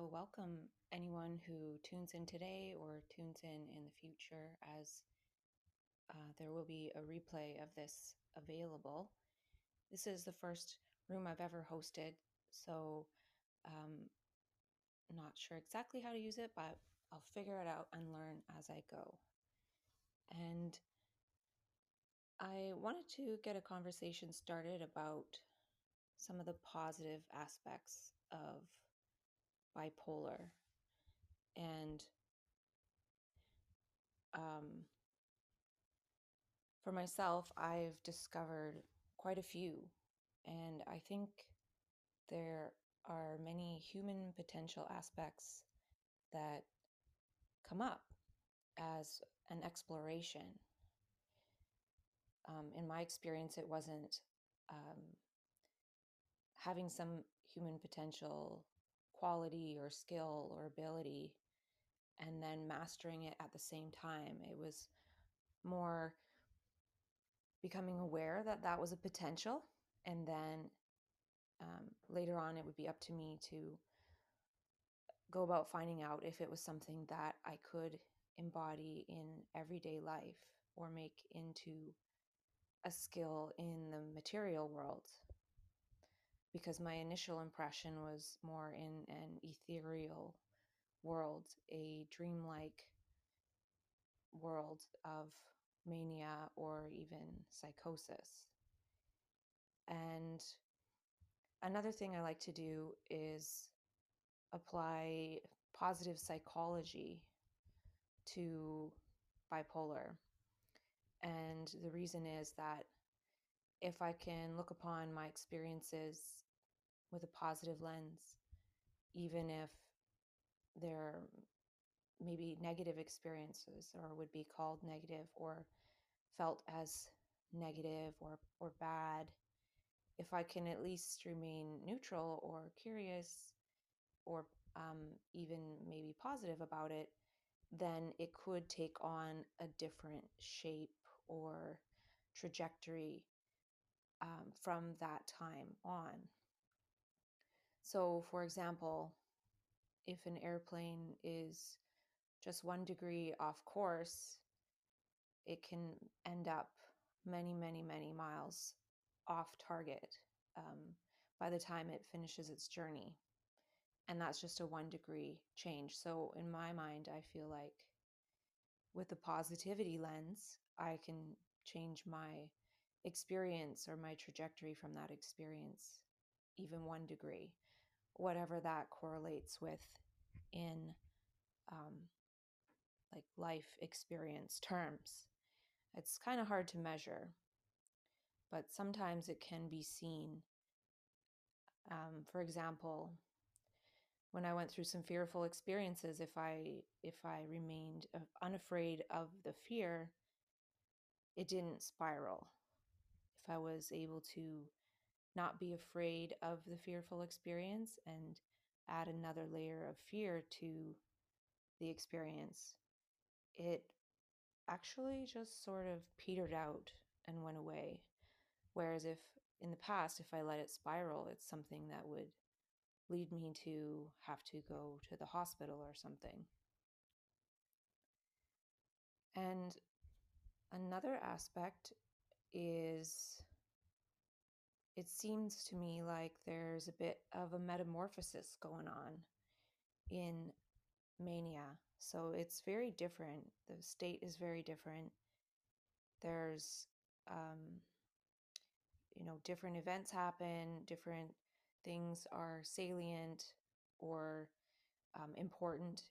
So welcome anyone who tunes in today or tunes in in the future as uh, there will be a replay of this available. This is the first room I've ever hosted, so um, not sure exactly how to use it, but I'll figure it out and learn as I go. And I wanted to get a conversation started about some of the positive aspects of bipolar. And um, for myself i've discovered quite a few. And i think there are many human potential aspects that come up as an exploration. Um, in my experience it wasn't um, having some human potential quality or skill or ability and then mastering it at the same time. It was more becoming aware that that was a potential. And then um, later on, it would be up to me to go about finding out if it was something that I could embody in everyday life or make into a skill in the material world because my initial impression was more in an ethereal world, a dreamlike world of mania or even psychosis. And another thing I like to do is apply positive psychology to bipolar. And the reason is that if I can look upon my experiences with a positive lens, even if they're maybe negative experiences or would be called negative or felt as negative or, or bad, if I can at least remain neutral or curious or um, even maybe positive about it, then it could take on a different shape or trajectory um, from that time on. So, for example, if an airplane is just one degree off course, it can end up many, many, many miles off target um, by the time it finishes its journey. And that's just a one degree change. So, in my mind, I feel like with the positivity lens, I can change my experience or my trajectory from that experience, even one degree, whatever that correlates with in um, like life experience terms. It's kind of hard to measure, but sometimes it can be seen. Um, for example, when I went through some fearful experiences, if I if I remained unafraid of the fear, it didn't spiral if I was able to not be afraid of the fearful experience and add another layer of fear to the experience, it actually just sort of petered out and went away. Whereas if in the past, if I let it spiral, it's something that would lead me to have to go to the hospital or something. And another aspect is it seems to me like there's a bit of a metamorphosis going on in mania. So it's very different. The state is very different. There's, um, you know, different events happen, different things are salient or um, important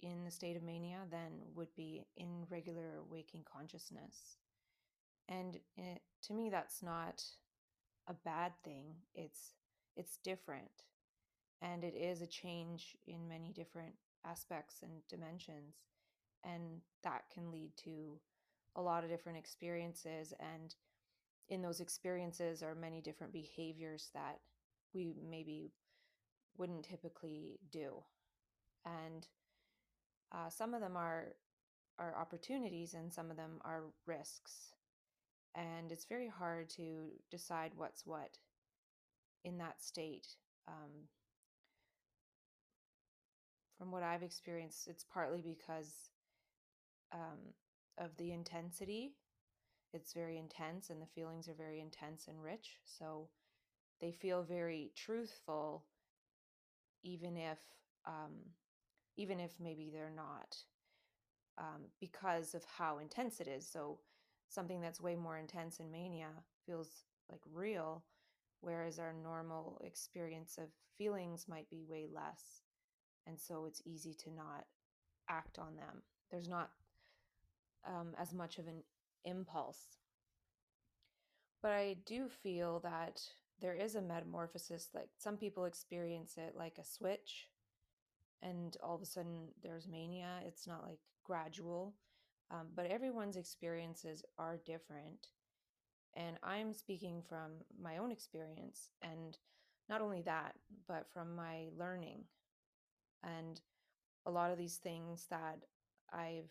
in the state of mania than would be in regular waking consciousness. And it, to me, that's not a bad thing. It's it's different and it is a change in many different aspects and dimensions and that can lead to a lot of different experiences and in those experiences are many different behaviors that we maybe wouldn't typically do and uh, some of them are are opportunities and some of them are risks and it's very hard to decide what's what in that state um, from what i've experienced it's partly because um, of the intensity. It's very intense and the feelings are very intense and rich so they feel very truthful even if um, even if maybe they're not um, because of how intense it is. So something that's way more intense in mania feels like real whereas our normal experience of feelings might be way less and so it's easy to not act on them. There's not um, as much of an impulse. But i do feel that there is a metamorphosis like some people experience it like a switch and all of a sudden there's mania. It's not like gradual um, but everyone's experiences are different and i'm speaking from my own experience and not only that but from my learning and a lot of these things that i've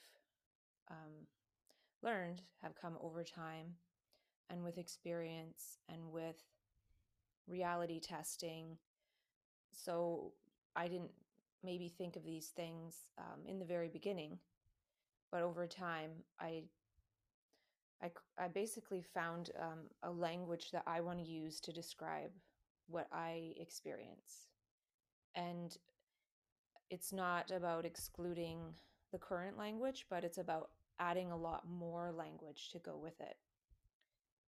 um, learned have come over time and with experience and with reality testing. So I didn't maybe think of these things um, in the very beginning, but over time, I I, I basically found um, a language that I want to use to describe what I experience. And it's not about excluding the current language, but it's about adding a lot more language to go with it.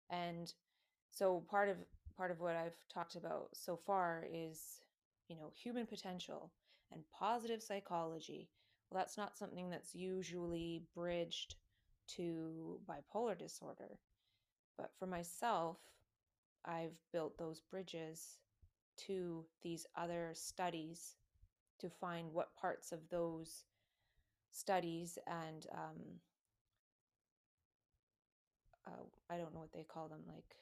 And so part of part of what I've talked about so far is, you know, human potential and positive psychology. Well, that's not something that's usually bridged to bipolar disorder. But for myself, I've built those bridges to these other studies to find what parts of those studies and um, uh, I don't know what they call them, like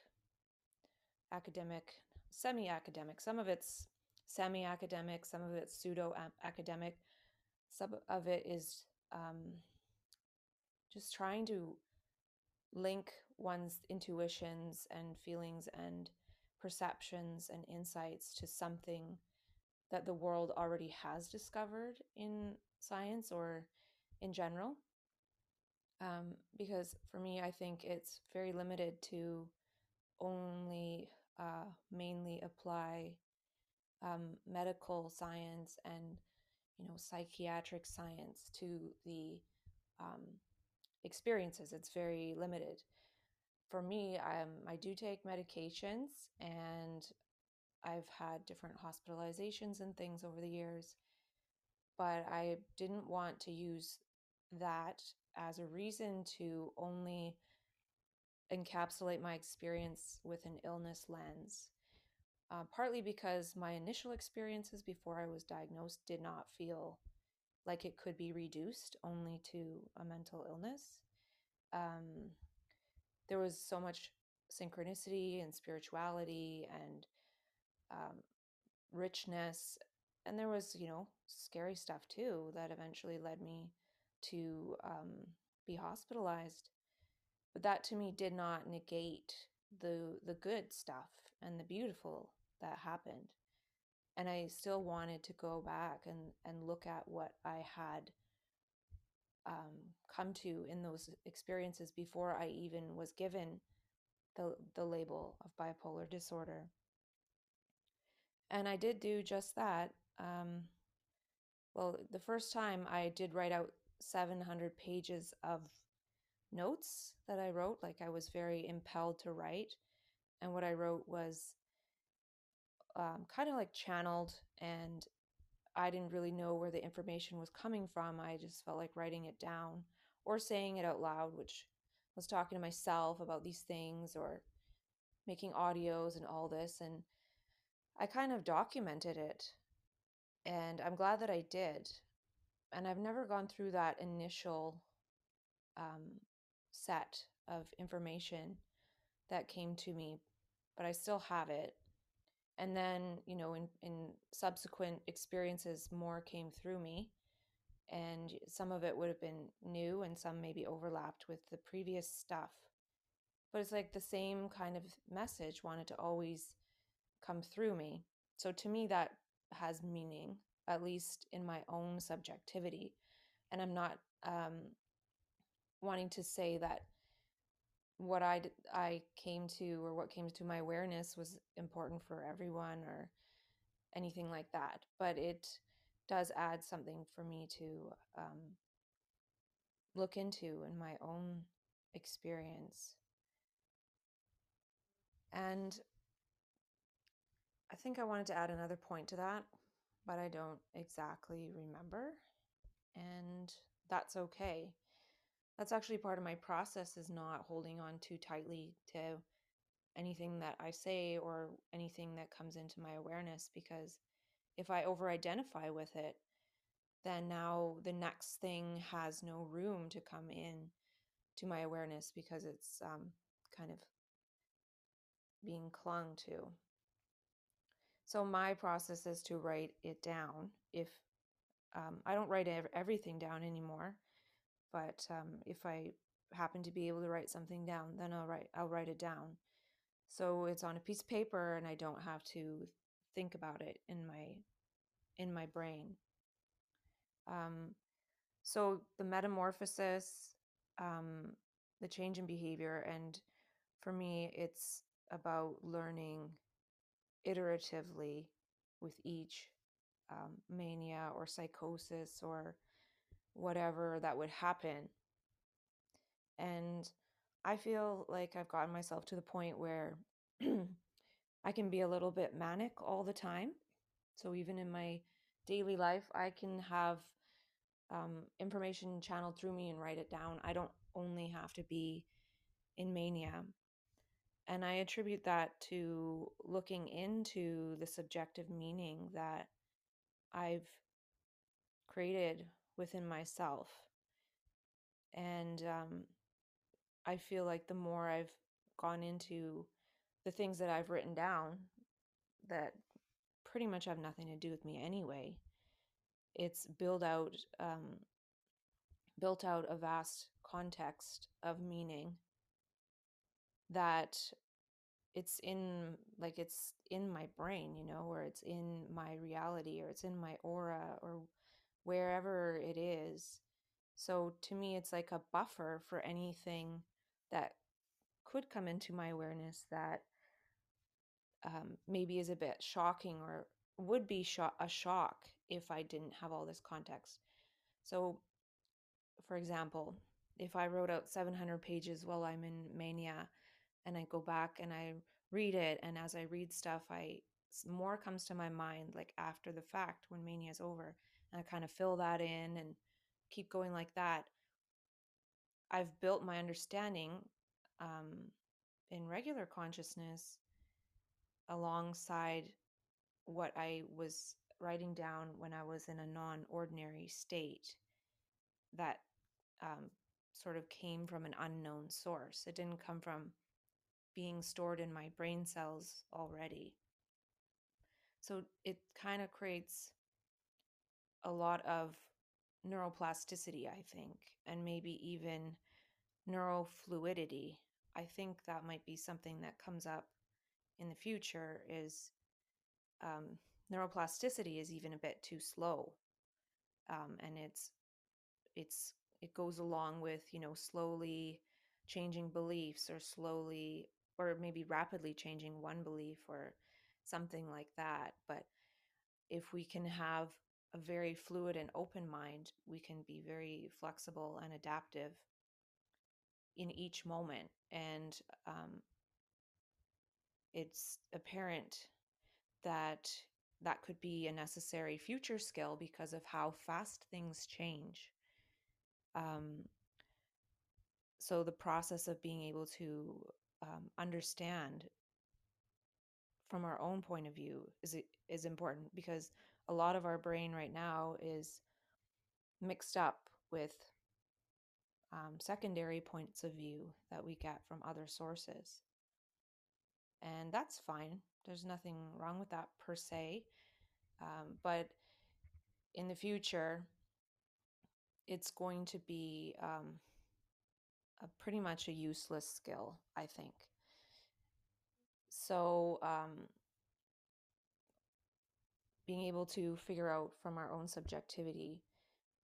academic, semi academic. Some of it's semi academic, some of it's pseudo academic. Some of it is um, just trying to link one's intuitions and feelings and perceptions and insights to something that the world already has discovered in science or in general. Um, because for me, I think it's very limited to only uh, mainly apply um, medical science and you know psychiatric science to the um, experiences. It's very limited. For me, um, I do take medications and I've had different hospitalizations and things over the years, but I didn't want to use that as a reason to only encapsulate my experience with an illness lens. Uh, partly because my initial experiences before I was diagnosed did not feel like it could be reduced only to a mental illness. Um, there was so much synchronicity and spirituality and um, richness. And there was, you know, scary stuff too that eventually led me to um, be hospitalized but that to me did not negate the the good stuff and the beautiful that happened and i still wanted to go back and and look at what i had um, come to in those experiences before i even was given the the label of bipolar disorder and i did do just that um, well the first time i did write out 700 pages of notes that I wrote. Like I was very impelled to write. And what I wrote was um, kind of like channeled, and I didn't really know where the information was coming from. I just felt like writing it down or saying it out loud, which was talking to myself about these things or making audios and all this. And I kind of documented it. And I'm glad that I did. And I've never gone through that initial um, set of information that came to me, but I still have it. And then, you know, in, in subsequent experiences, more came through me. And some of it would have been new, and some maybe overlapped with the previous stuff. But it's like the same kind of message wanted to always come through me. So to me, that has meaning, at least in my own subjectivity. And I'm not um, wanting to say that what I I came to or what came to my awareness was important for everyone or anything like that, but it does add something for me to um, look into in my own experience. And I think I wanted to add another point to that, but I don't exactly remember. And that's okay that's actually part of my process is not holding on too tightly to anything that I say or anything that comes into my awareness because if I over identify with it, then now the next thing has no room to come in to my awareness because it's um, kind of being clung to. So my process is to write it down. If um, I don't write everything down anymore, but um, if I happen to be able to write something down, then I'll write I'll write it down. So it's on a piece of paper and I don't have to think about it in my in my brain. Um, so the metamorphosis, um, the change in behavior, and for me, it's about learning iteratively with each um, mania or psychosis or whatever that would happen. And I feel like I've gotten myself to the point where I can be a little bit manic all the time. So even in my daily life, I can have um, information channeled through me and write it down. I don't only have to be in mania. And I attribute that to looking into the subjective meaning that I've created within myself. And um, I feel like the more I've gone into the things that I've written down that pretty much have nothing to do with me anyway, it's built out um, built out a vast context of meaning that it's in like it's in my brain you know or it's in my reality or it's in my aura or wherever it is. So to me, it's like a buffer for anything that could come into my awareness that um, maybe is a bit shocking or would be sh- a shock if I didn't have all this context. So, for example, if I wrote out 700 pages while I'm in mania and I go back and I read it, and as I read stuff, I more comes to my mind like after the fact when mania is over and I kind of fill that in and keep going like that. I've built my understanding um, in regular consciousness alongside what I was writing down when I was in a non ordinary state that um, sort of came from an unknown source. It didn't come from being stored in my brain cells already. So it kind of creates a lot of neuroplasticity, I think, and maybe even neurofluidity. I think that might be something that comes up in the future is um, neuroplasticity is even a bit too slow. Um, and it's it's it goes along with you know slowly changing beliefs or slowly or maybe rapidly changing one belief or something like that but if we can have a very fluid and open mind, we can be very flexible and adaptive in each moment. And um, it's apparent that that could be a necessary future skill because of how fast things change. Um, so, the process of being able to um, understand from our own point of view is is important because a lot of our brain right now is mixed up with um, secondary points of view that we get from other sources. And that's fine. There's nothing wrong with that per se. Um, but in the future, it's going to be um, a pretty much a useless skill, I think. So, um, being able to figure out from our own subjectivity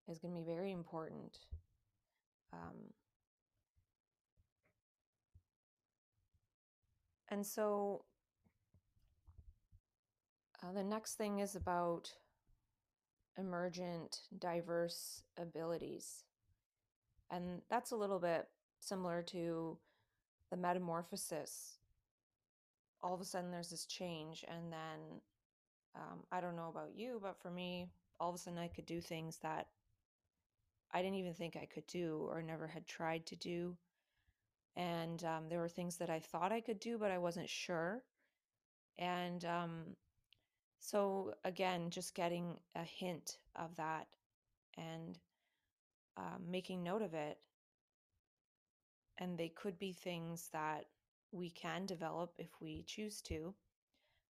is going to be very important. Um, and so, uh, the next thing is about emergent, diverse abilities. And that's a little bit similar to the metamorphosis. All of a sudden, there's this change, and then um, I don't know about you, but for me, all of a sudden, I could do things that I didn't even think I could do or never had tried to do. And um, there were things that I thought I could do, but I wasn't sure. And um, so, again, just getting a hint of that and um, making note of it. And they could be things that we can develop if we choose to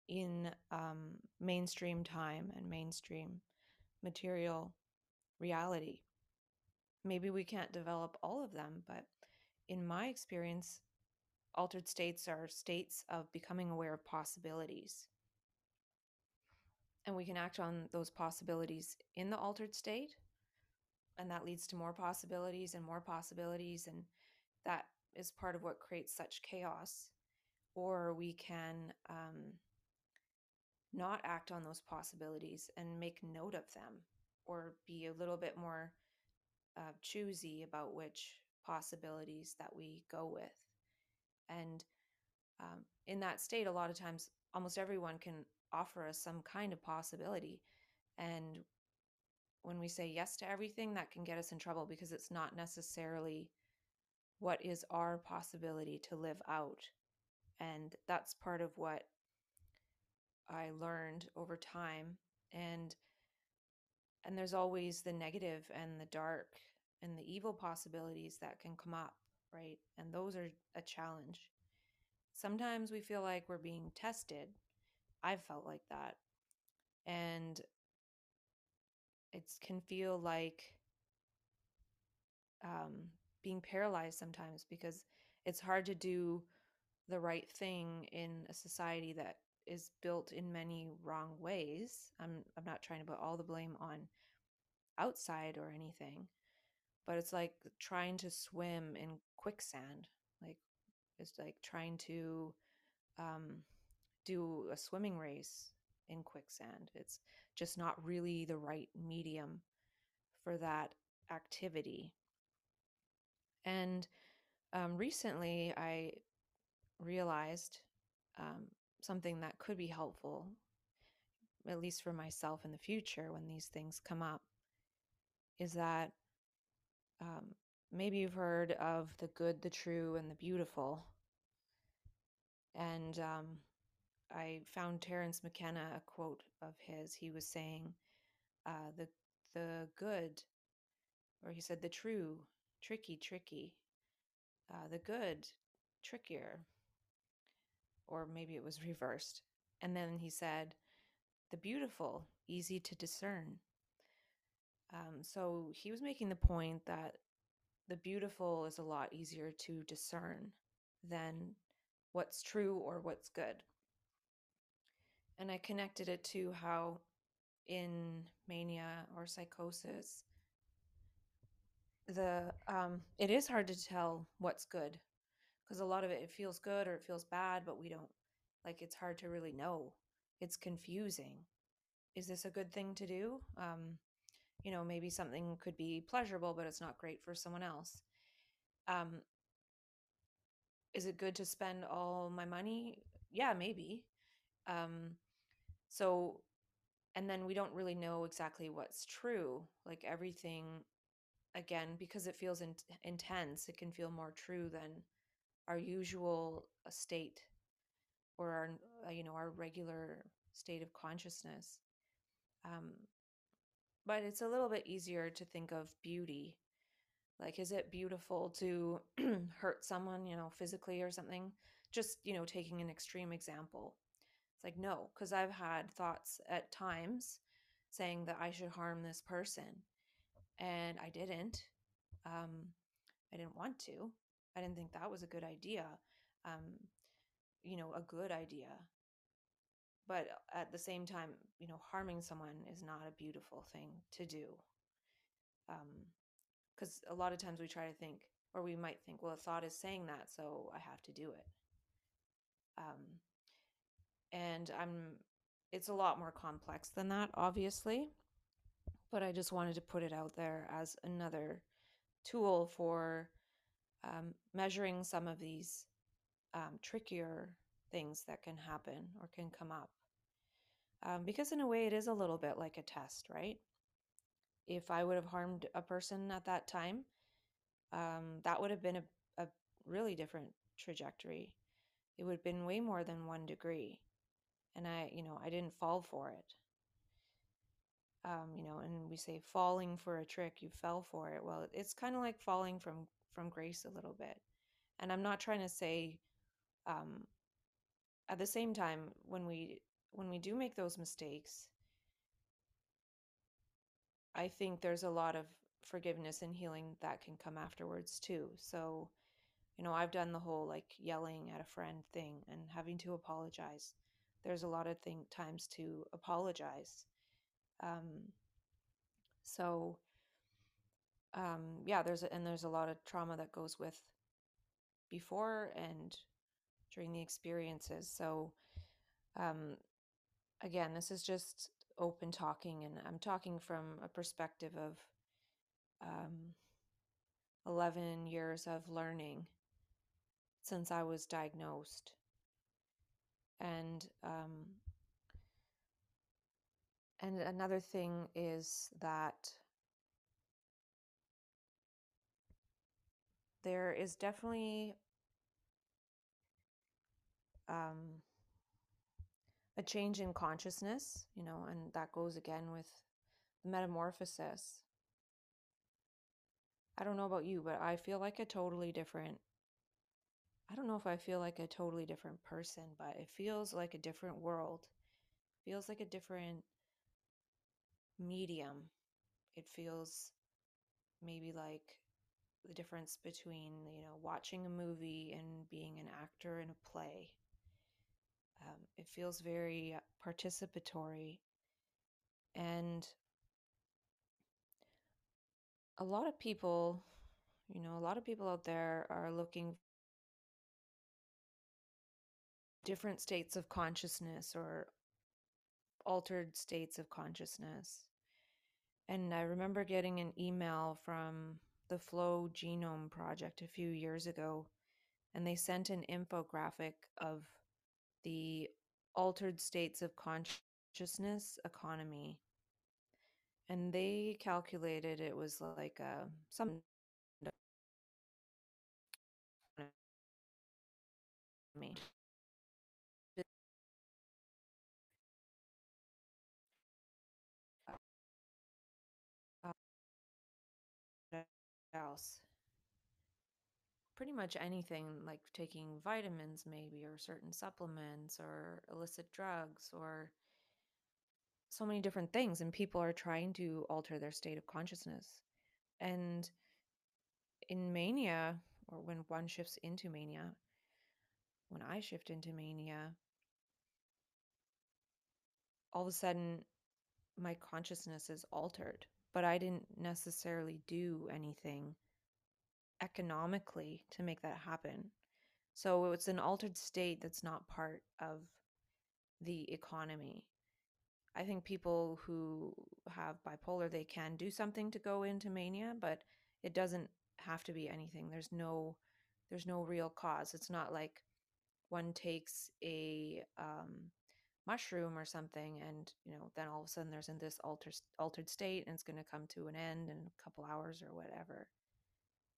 in um, mainstream time and mainstream material reality. Maybe we can't develop all of them, but in my experience, altered states are states of becoming aware of possibilities. And we can act on those possibilities in the altered state. And that leads to more possibilities and more possibilities. And that is part of what creates such chaos. Or we can um, not act on those possibilities and make note of them or be a little bit more uh, choosy about which possibilities that we go with. And um, in that state, a lot of times, almost everyone can offer us some kind of possibility. And when we say yes to everything, that can get us in trouble because it's not necessarily what is our possibility to live out. And that's part of what I learned over time. And and there's always the negative and the dark and the evil possibilities that can come up, right? And those are a challenge. Sometimes we feel like we're being tested. I've felt like that. And it can feel like um, being paralyzed sometimes because it's hard to do the right thing in a society that is built in many wrong ways. I'm I'm not trying to put all the blame on outside or anything, but it's like trying to swim in quicksand. Like it's like trying to um, do a swimming race in quicksand. It's just not really the right medium for that activity. And um, recently, I realized um, something that could be helpful, at least for myself in the future when these things come up, is that um, maybe you've heard of the good, the true, and the beautiful. And um, I found Terence McKenna a quote of his. He was saying, uh, "the the good," or he said, "the true, tricky, tricky, uh, the good, trickier." Or maybe it was reversed. And then he said, the beautiful, easy to discern. Um, so he was making the point that the beautiful is a lot easier to discern than what's true or what's good. And I connected it to how in mania or psychosis, the um, it is hard to tell what's good because a lot of it it feels good or it feels bad but we don't like it's hard to really know. It's confusing. Is this a good thing to do? Um you know maybe something could be pleasurable but it's not great for someone else. Um is it good to spend all my money? Yeah maybe. Um so and then we don't really know exactly what's true like everything again because it feels in- intense it can feel more true than our usual uh, state or our uh, you know our regular state of consciousness um, but it's a little bit easier to think of beauty. Like is it beautiful to hurt someone you know physically or something? Just you know taking an extreme example. It's like no because i've had thoughts at times saying that i should harm this person and i didn't um, i didn't want to i didn't think that was a good idea um, you know a good idea. But at the same time you know harming someone is not a beautiful thing to do because um, a lot of times we try to think or we might think well a thought is saying that so i have to do it. Um, and i'm it's a lot more complex than that obviously but i just wanted to put it out there as another tool for um, measuring some of these um, trickier things that can happen or can come up. Um, because in a way it is a little bit like a test right? If i would have harmed a person at that time um, that would have been a, a really different trajectory. It would have been way more than one degree and i you know i didn't fall for it. Um, you know and we say falling for a trick you fell for it. Well it's kind of like falling from from grace a little bit and i'm not trying to say um, at the same time when we when we do make those mistakes, I think there's a lot of forgiveness and healing that can come afterwards too. So, you know, I've done the whole like yelling at a friend thing and having to apologize. There's a lot of thing times to apologize. Um, so, um, yeah, there's a, and there's a lot of trauma that goes with before and during the experiences. So, um, again, this is just open talking, and I'm talking from a perspective of um, 11 years of learning since I was diagnosed. And um, and another thing is that there is definitely um, a change in consciousness, you know, and that goes again with the metamorphosis. I don't know about you, but I feel like a totally different. I don't know if I feel like a totally different person, but it feels like a different world. It feels like a different medium. It feels maybe like the difference between, you know, watching a movie and being an actor in a play. Um, it feels very participatory. And a lot of people, you know, a lot of people out there are looking different states of consciousness or altered states of consciousness. And I remember getting an email from the Flow Genome Project a few years ago, and they sent an infographic of the altered states of consciousness economy. And they calculated it was like a, uh, some me. Else pretty much anything like taking vitamins maybe or certain supplements or illicit drugs or so many different things and people are trying to alter their state of consciousness. And in mania or when one shifts into mania when i shift into mania all of a sudden my consciousness is altered but i didn't necessarily do anything economically to make that happen. So it's an altered state that's not part of the economy. I think people who have bipolar they can do something to go into mania, but it doesn't have to be anything. There's no there's no real cause. It's not like one takes a um, mushroom or something and you know then all of a sudden there's in this altered altered state and it's going to come to an end in a couple hours or whatever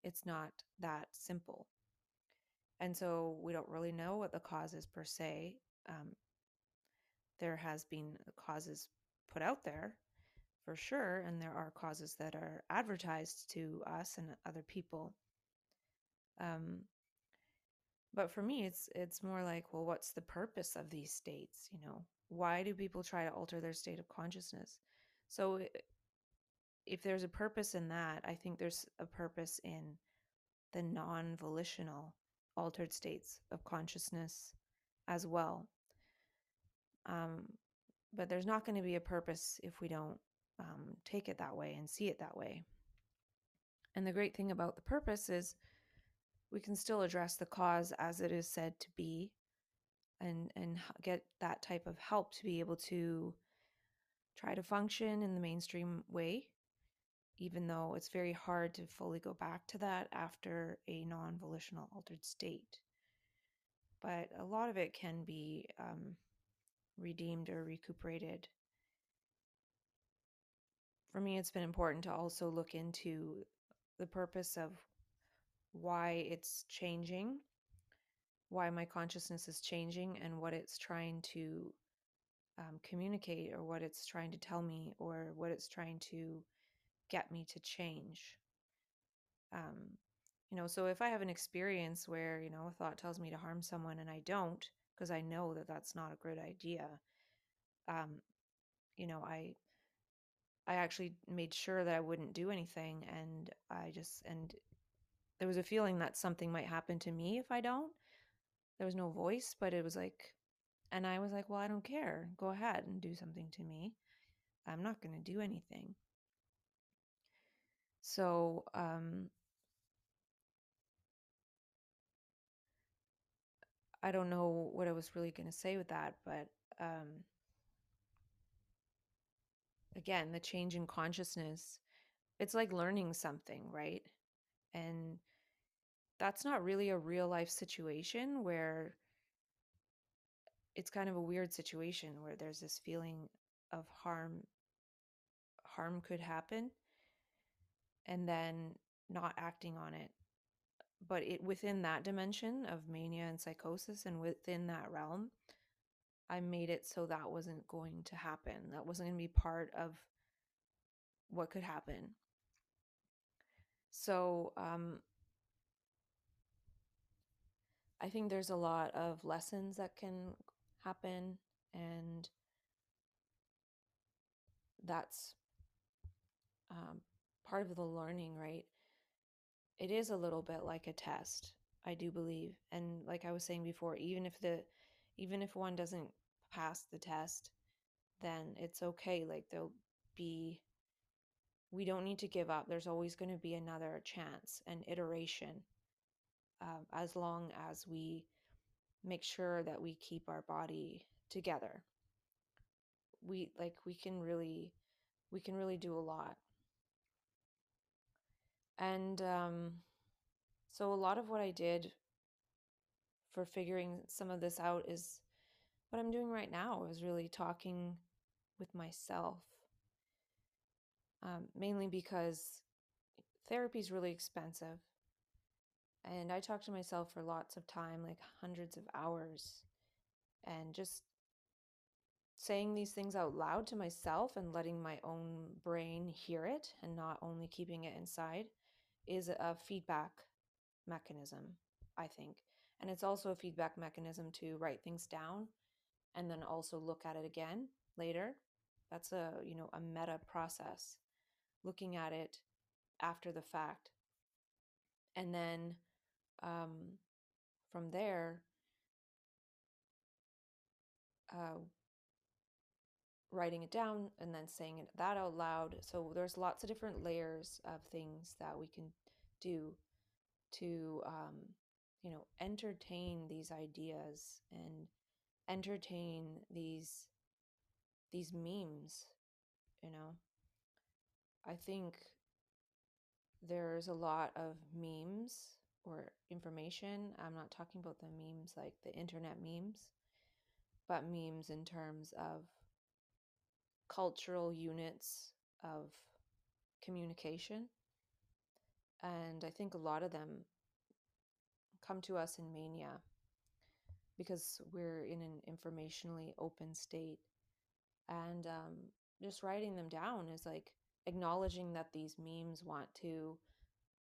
it's not that simple. And so we don't really know what the cause is per se. um, there has been causes put out there for sure, and there are causes that are advertised to us and other people. Um, but for me, it's it's more like, well, what's the purpose of these states? You know, why do people try to alter their state of consciousness? So, if there's a purpose in that, I think there's a purpose in the non-volitional altered states of consciousness as well. Um, but there's not going to be a purpose if we don't um, take it that way and see it that way. And the great thing about the purpose is we can still address the cause as it is said to be and and get that type of help to be able to try to function in the mainstream way even though it's very hard to fully go back to that after a non-volitional altered state. But a lot of it can be um, redeemed or recuperated. For me, it's been important to also look into the purpose of why it's changing, why my consciousness is changing, and what it's trying to um, communicate, or what it's trying to tell me, or what it's trying to get me to change. Um, you know, so if I have an experience where, you know, a thought tells me to harm someone and I don't, because I know that that's not a good idea, um, you know, I I actually made sure that I wouldn't do anything and I just and there was a feeling that something might happen to me if I don't. There was no voice, but it was like and I was like, "Well, I don't care. Go ahead and do something to me. I'm not going to do anything." So, um I don't know what I was really going to say with that, but um again, the change in consciousness, it's like learning something, right? And that's not really a real life situation where it's kind of a weird situation where there's this feeling of harm harm could happen and then not acting on it but it within that dimension of mania and psychosis and within that realm I made it so that wasn't going to happen. That wasn't going to be part of what could happen. So, um, I think there's a lot of lessons that can happen, and that's um, part of the learning, right? It is a little bit like a test, I do believe. And like I was saying before, even if the even if one doesn't pass the test, then it's okay. Like there'll be, we don't need to give up. There's always going to be another chance, an iteration, um, as long as we make sure that we keep our body together. We like, we can really, we can really do a lot. And um, so, a lot of what I did for figuring some of this out is what I'm doing right now is really talking with myself. Um, mainly because therapy is really expensive. And I talk to myself for lots of time, like hundreds of hours. And just saying these things out loud to myself and letting my own brain hear it and not only keeping it inside is a feedback mechanism, I think. And it's also a feedback mechanism to write things down and then also look at it again later. That's a, you know, a meta process. Looking at it after the fact. And then um, from there, uh, writing it down and then saying it that out loud. So there's lots of different layers of things that we can do to, um, you know, entertain these ideas and entertain these these memes you know i think there's a lot of memes or information i'm not talking about the memes like the internet memes but memes in terms of cultural units of communication and i think a lot of them come to us in mania because we're in an informationally open state. And um, just writing them down is like acknowledging that these memes want to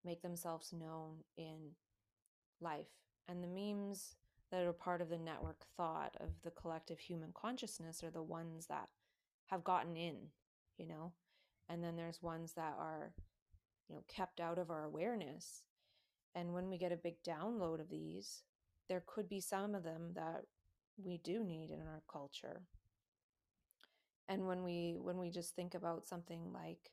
make themselves known in life. And the memes that are part of the network thought of the collective human consciousness are the ones that have gotten in, you know? And then there's ones that are, you know, kept out of our awareness. And when we get a big download of these, there could be some of them that we do need in our culture. And when we when we just think about something like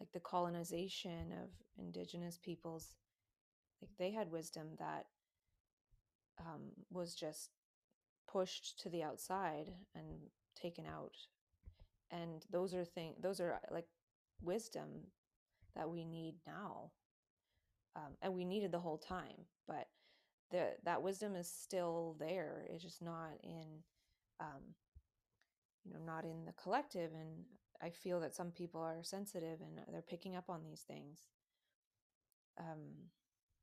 like the colonization of indigenous peoples, like they had wisdom that um, was just pushed to the outside and taken out. And those are things those are like wisdom that we need now um, and we needed the whole time but the, that wisdom is still there it's just not in um, you know not in the collective and i feel that some people are sensitive and they're picking up on these things. Um,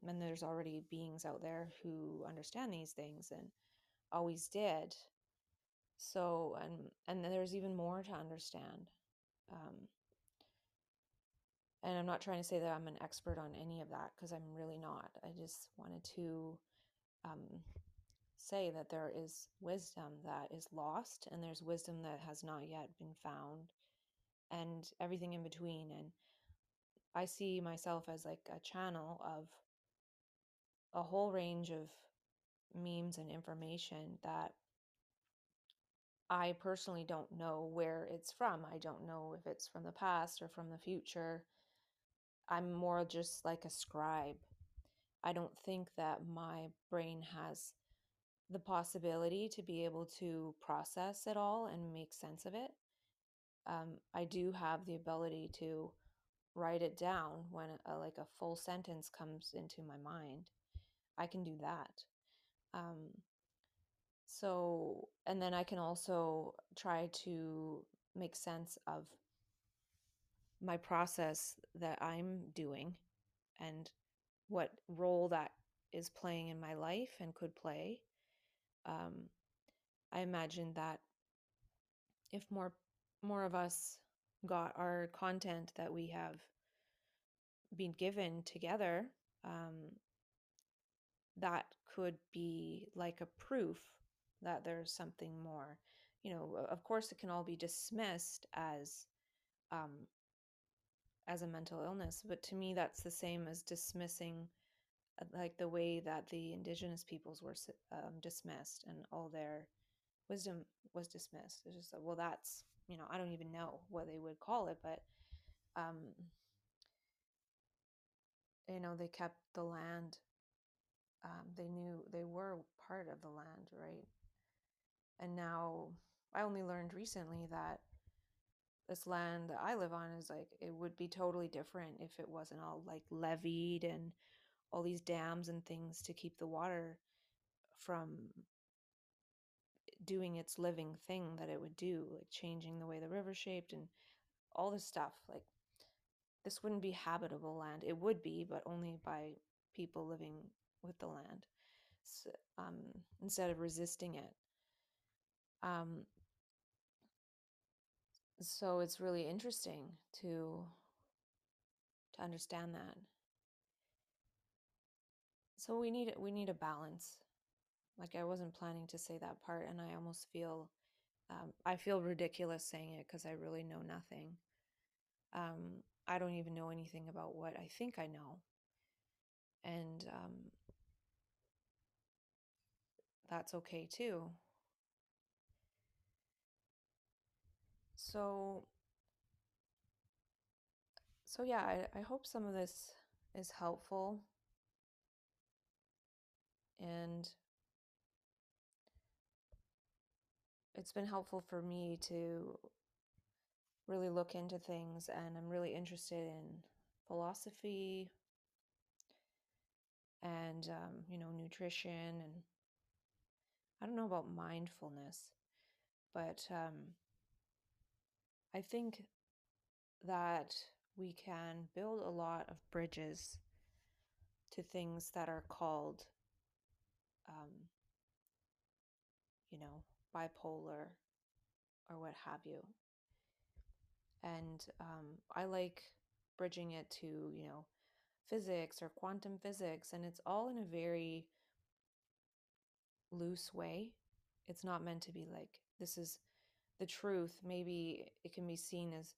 and there's already beings out there who understand these things and always did. So and and there's even more to understand um, and i'm not trying to say that i'm an expert on any of that because i'm really not. I just wanted to um, say that there is wisdom that is lost and there's wisdom that has not yet been found and everything in between and i see myself as like a channel of a whole range of memes and information that I personally don't know where it's from. I don't know if it's from the past or from the future. I'm more just like a scribe. I don't think that my brain has the possibility to be able to process it all and make sense of it. Um, I do have the ability to write it down when a, like a full sentence comes into my mind. I can do that. Um, so, and then I can also try to make sense of my process that I'm doing and what role that is playing in my life and could play. Um, I imagine that if more more of us got our content that we have been given together, um, that could be like a proof that there's something more. You know, of course, it can all be dismissed as um, as a mental illness, but to me, that's the same as dismissing uh, like the way that the indigenous peoples were um, dismissed and all their wisdom was dismissed. It's just well, that's you know, I don't even know what they would call it, but um, you know, they kept the land. Um, they knew they were part of the land, right? And now I only learned recently that this land that I live on is like it would be totally different if it wasn't all like levied and all these dams and things to keep the water from doing its living thing that it would do, like changing the way the river shaped and all this stuff. Like this wouldn't be habitable land. It would be, but only by people living with the land. So, um, instead of resisting it. Um, so it's really interesting to to understand that. So we need we need a balance. Like I wasn't planning to say that part, and I almost feel um, I feel ridiculous saying it because I really know nothing. Um, I don't even know anything about what I think I know, and um, that's okay too. So, so yeah, I, I hope some of this is helpful. And it's been helpful for me to really look into things, and I'm really interested in philosophy and, um, you know, nutrition. And I don't know about mindfulness, but um, I think that we can build a lot of bridges to things that are called um, you know, bipolar or what have you. And um, I like bridging it to, you know, physics or quantum physics, and it's all in a very loose way. It's not meant to be like, this is the truth. Maybe it can be seen as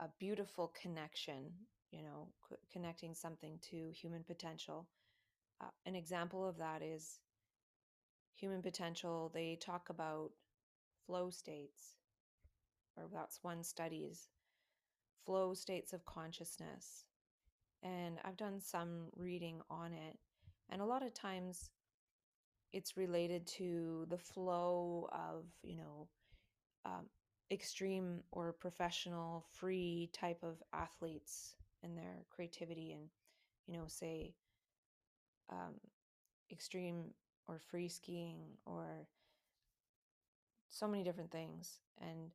a beautiful connection, you know, c- connecting something to human potential. Uh, an example of that is human potential. They talk about flow states, or that's one studies flow states of consciousness. And I've done some reading on it. And a lot of times it's related to the flow of, you know, um, extreme or professional free type of athletes and their creativity and, you know, say, um, extreme or free skiing or so many different things. And,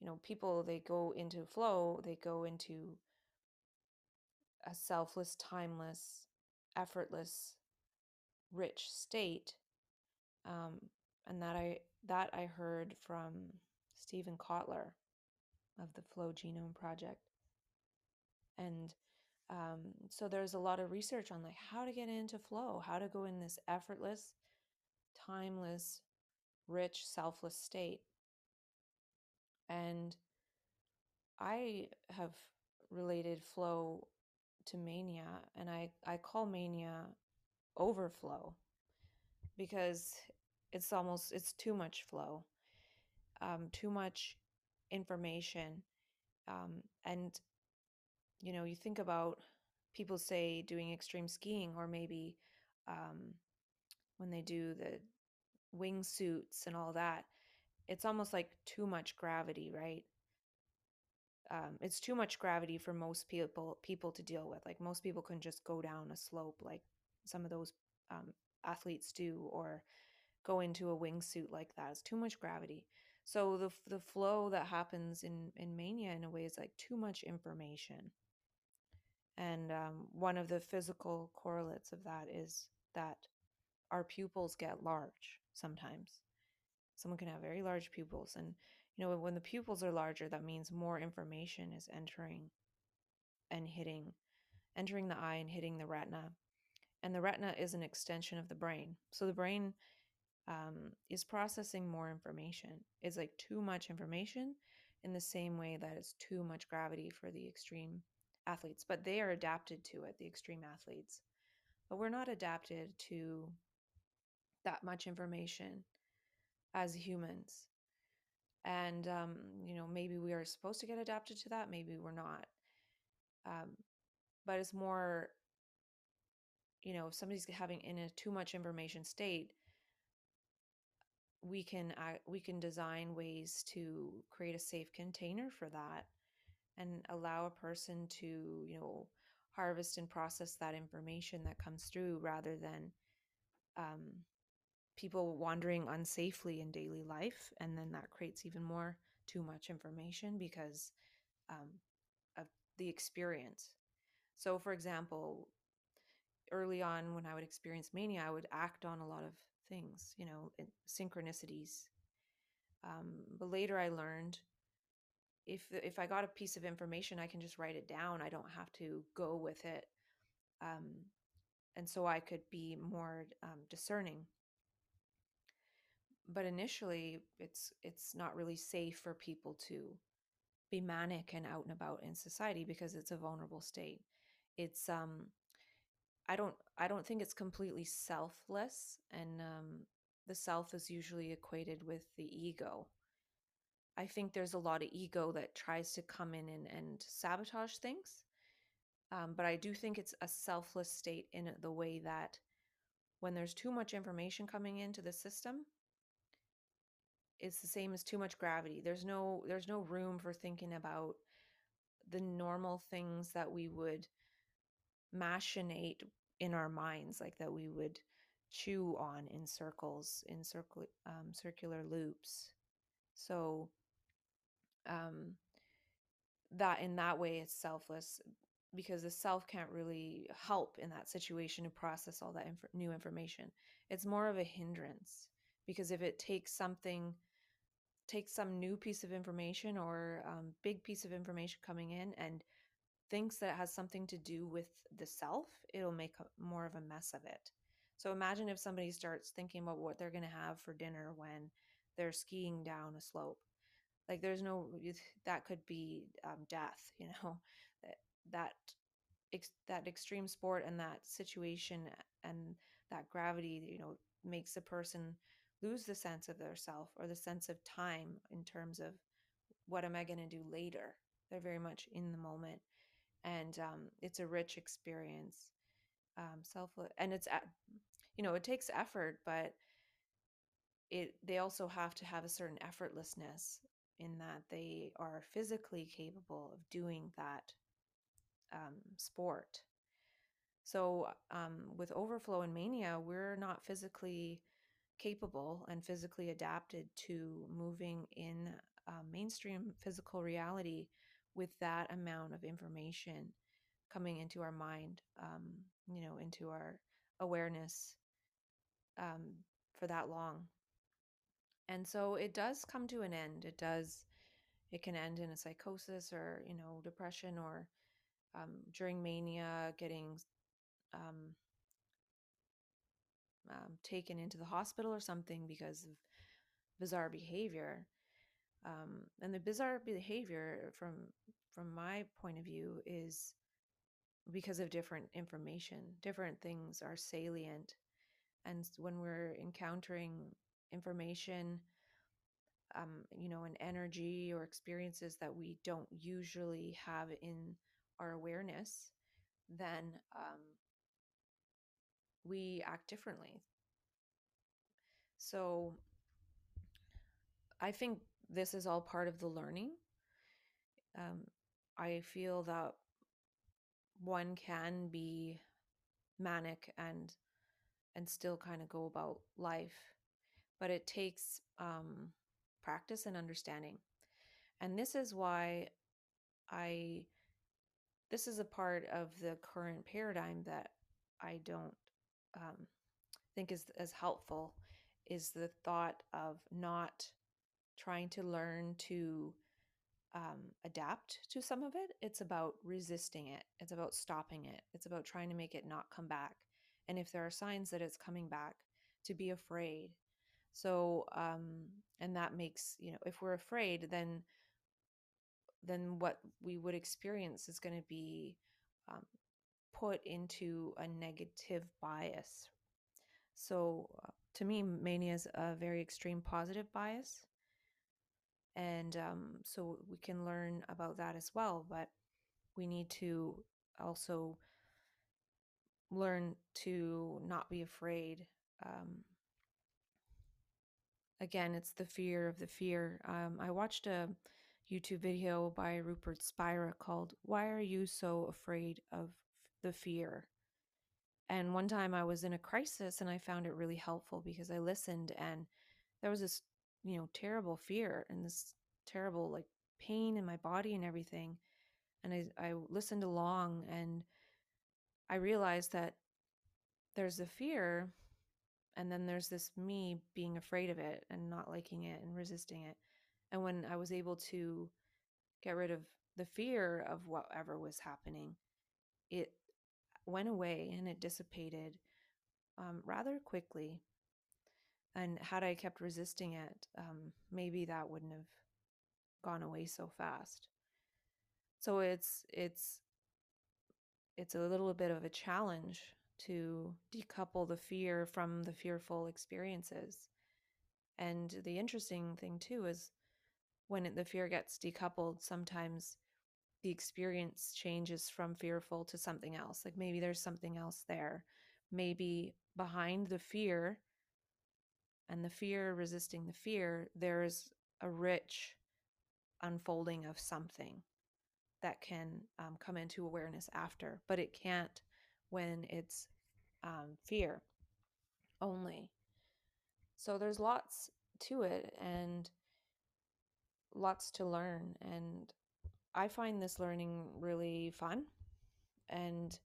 you know, people, they go into flow, they go into a selfless, timeless, effortless, rich state. Um, and that I that I heard from Steven Kotler of the Flow Genome Project. And um, so there's a lot of research on like how to get into flow, how to go in this effortless, timeless, rich, selfless state. And I have related flow to mania, and I, I call mania overflow because it's almost it's too much flow, um, too much information, um, and you know you think about people say doing extreme skiing or maybe um, when they do the wingsuits and all that it's almost like too much gravity right? Um, it's too much gravity for most people people to deal with like most people can just go down a slope like some of those um, athletes do or go into a wingsuit like that it's too much gravity. So the the flow that happens in in mania in a way is like too much information. And um, one of the physical correlates of that is that our pupils get large sometimes. Someone can have very large pupils. And, you know, when the pupils are larger, that means more information is entering and hitting, entering the eye and hitting the retina. And the retina is an extension of the brain. So the brain um, is processing more information. It's like too much information in the same way that it's too much gravity for the extreme athletes, but they are adapted to it, the extreme athletes. But we're not adapted to that much information as humans. And, um, you know, maybe we are supposed to get adapted to that, maybe we're not. Um, but it's more, you know, if somebody's having in a too much information state, we can uh, we can design ways to create a safe container for that and allow a person to you know harvest and process that information that comes through rather than um, people wandering unsafely in daily life and then that creates even more too much information because um, of the experience so for example early on when i would experience mania i would act on a lot of things you know synchronicities um, but later i learned if if I got a piece of information, I can just write it down. I don't have to go with it, um, and so I could be more um, discerning. But initially, it's it's not really safe for people to be manic and out and about in society because it's a vulnerable state. It's um, I don't I don't think it's completely selfless, and um, the self is usually equated with the ego I think there's a lot of ego that tries to come in and, and sabotage things. Um, but I do think it's a selfless state in the way that when there's too much information coming into the system, it's the same as too much gravity. There's no there's no room for thinking about the normal things that we would machinate in our minds, like that we would chew on in circles, in circle um, circular loops. So um, that in that way it's selfless because the self can't really help in that situation to process all that inf- new information. It's more of a hindrance because if it takes something takes some new piece of information or um, big piece of information coming in and thinks that it has something to do with the self it'll make a, more of a mess of it. So imagine if somebody starts thinking about what they're going to have for dinner when they're skiing down a slope. Like there's no that could be um, death you know? That that ex- that extreme sport and that situation and that gravity you know makes a person lose the sense of their self or the sense of time in terms of what am i going to do later they're very much in the moment and um, it's a rich experience um, self and it's you know it takes effort but it they also have to have a certain effortlessness in that they are physically capable of doing that um, sport. So, um, with overflow and mania, we're not physically capable and physically adapted to moving in uh, mainstream physical reality with that amount of information coming into our mind, um, you know, into our awareness um, for that long. And so it does come to an end. It does, it can end in a psychosis or, you know, depression or um, during mania, getting um, taken into the hospital or something because of bizarre behavior. Um, and the bizarre behavior, from from my point of view, is because of different information. Different things are salient, and when we're encountering information um, you know, an energy or experiences that we don't usually have in our awareness, then um, we act differently. So I think this is all part of the learning. Um, I feel that one can be manic and and still kind of go about life, but it takes um, practice and understanding. And this is why I this is a part of the current paradigm that I don't um, think is as helpful is the thought of not trying to learn to um, adapt to some of it. It's about resisting it. It's about stopping it. It's about trying to make it not come back. And if there are signs that it's coming back, to be afraid. So, um, and that makes you know, if we're afraid, then then what we would experience is going to be um, put into a negative bias. So, uh, to me, mania is a very extreme positive bias. And um, so we can learn about that as well. But we need to also learn to not be afraid. Um, again, it's the fear of the fear. Um, I watched a YouTube video by Rupert Spira called Why Are You So Afraid of the Fear? And one time I was in a crisis and I found it really helpful because I listened and there was this, you know, terrible fear and this terrible like pain in my body and everything. And I, I listened along and I realized that there's the fear and then there's this me being afraid of it and not liking it and resisting it and when I was able to get rid of the fear of whatever was happening, it went away and it dissipated um, rather quickly. And had I kept resisting it, um, maybe that wouldn't have gone away so fast. So it's it's it's a little bit of a challenge to decouple the fear from the fearful experiences. And the interesting thing too is when the fear gets decoupled, sometimes the experience changes from fearful to something else. Like maybe there's something else there. Maybe behind the fear and the fear resisting the fear, there's a rich unfolding of something that can um, come into awareness after, but it can't when it's um, fear only. So there's lots to it. And lots to learn. And I find this learning really fun and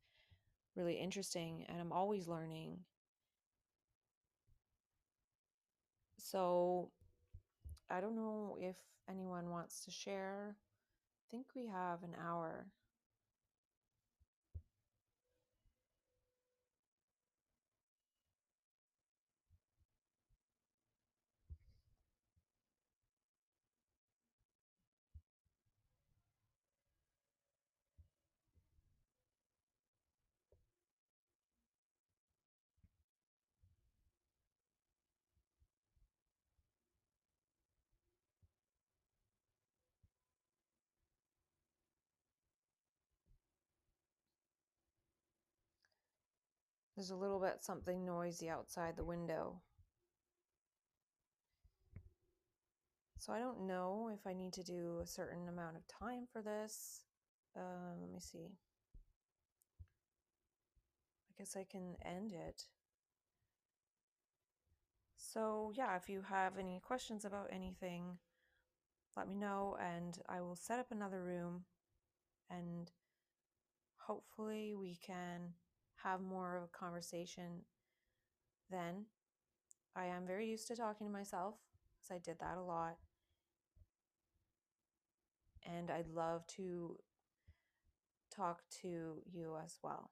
really interesting. And I'm always learning. So I don't know if anyone wants to share. I think we have an hour. There's a little bit something noisy outside the window. So I don't know if I need to do a certain amount of time for this. Uh, let me see. I guess I can end it. So, yeah, if you have any questions about anything, let me know and I will set up another room and hopefully we can have more of a conversation then. I am very used to talking to myself because I did that a lot. And I'd love to talk to you as well.